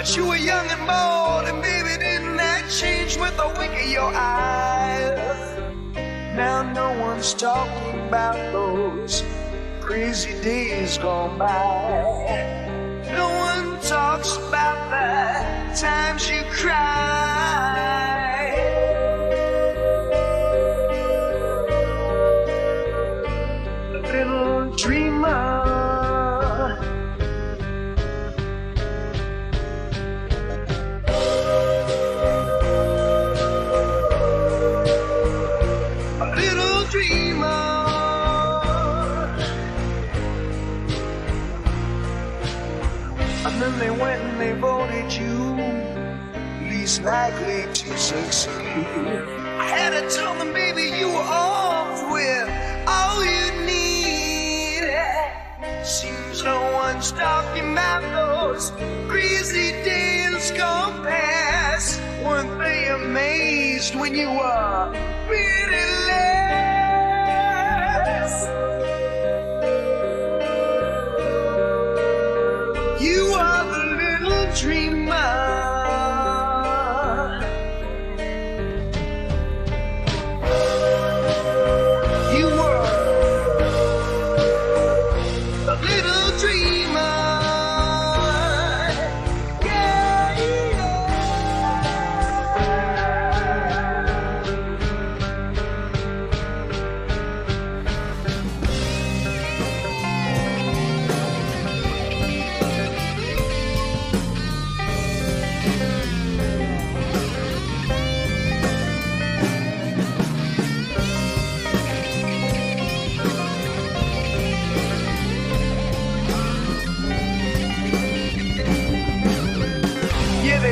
But you were young and bold, and baby, didn't that change with a wink of your eye? Now no one's talking about those crazy days gone by. No one talks about the times you cried. Likely to succeed. I had to tell them, baby, you were off with all you need. Seems no one's talking about those crazy days gone past. Weren't they amazed when you were pitiless?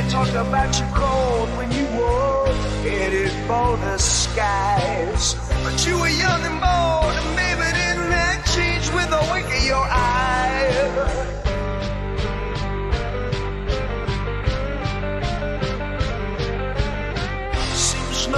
Talked about you cold when you were headed for the skies. But you were young and bold, and maybe didn't that change with a wink of your eye? Seems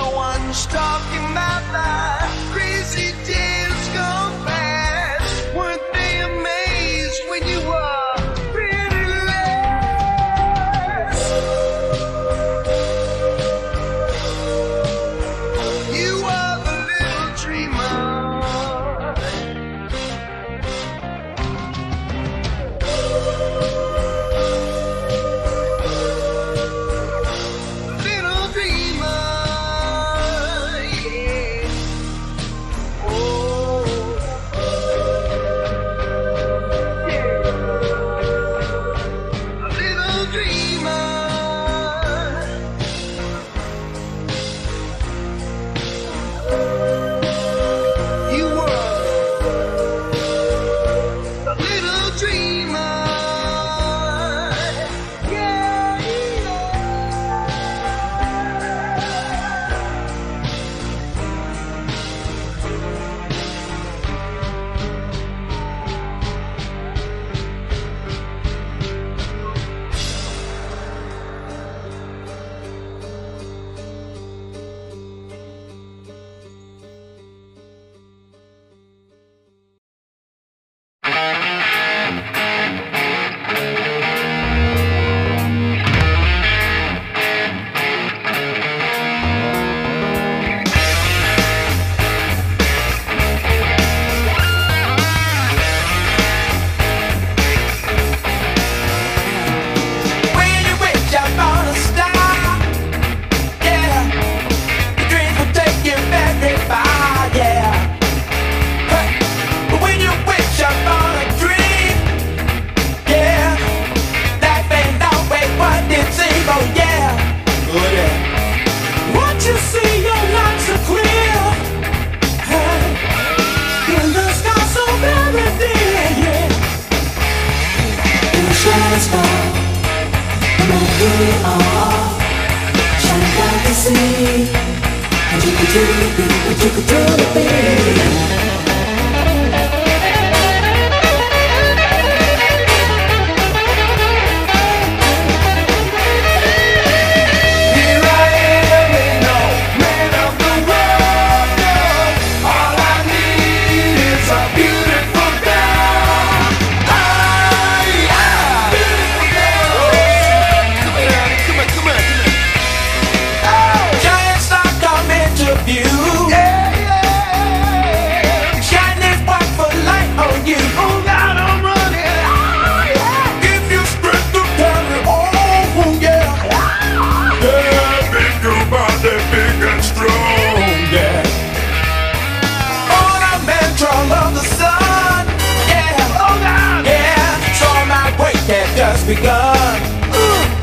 begun.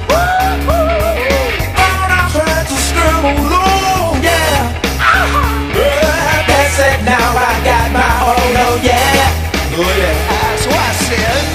But I tried to scramble along, yeah. But that's it, now I got my own, oh yeah. Oh yeah. That's what I said.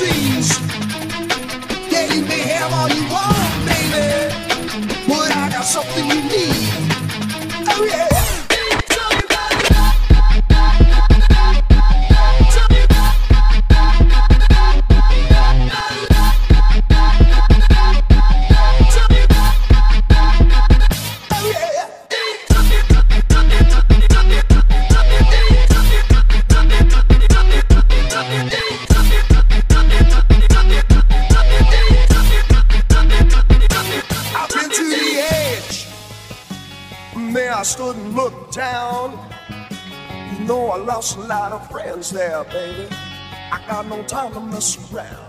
seas. Yeah, you may have all you want, baby, but I got something you need. Oh yeah. Around.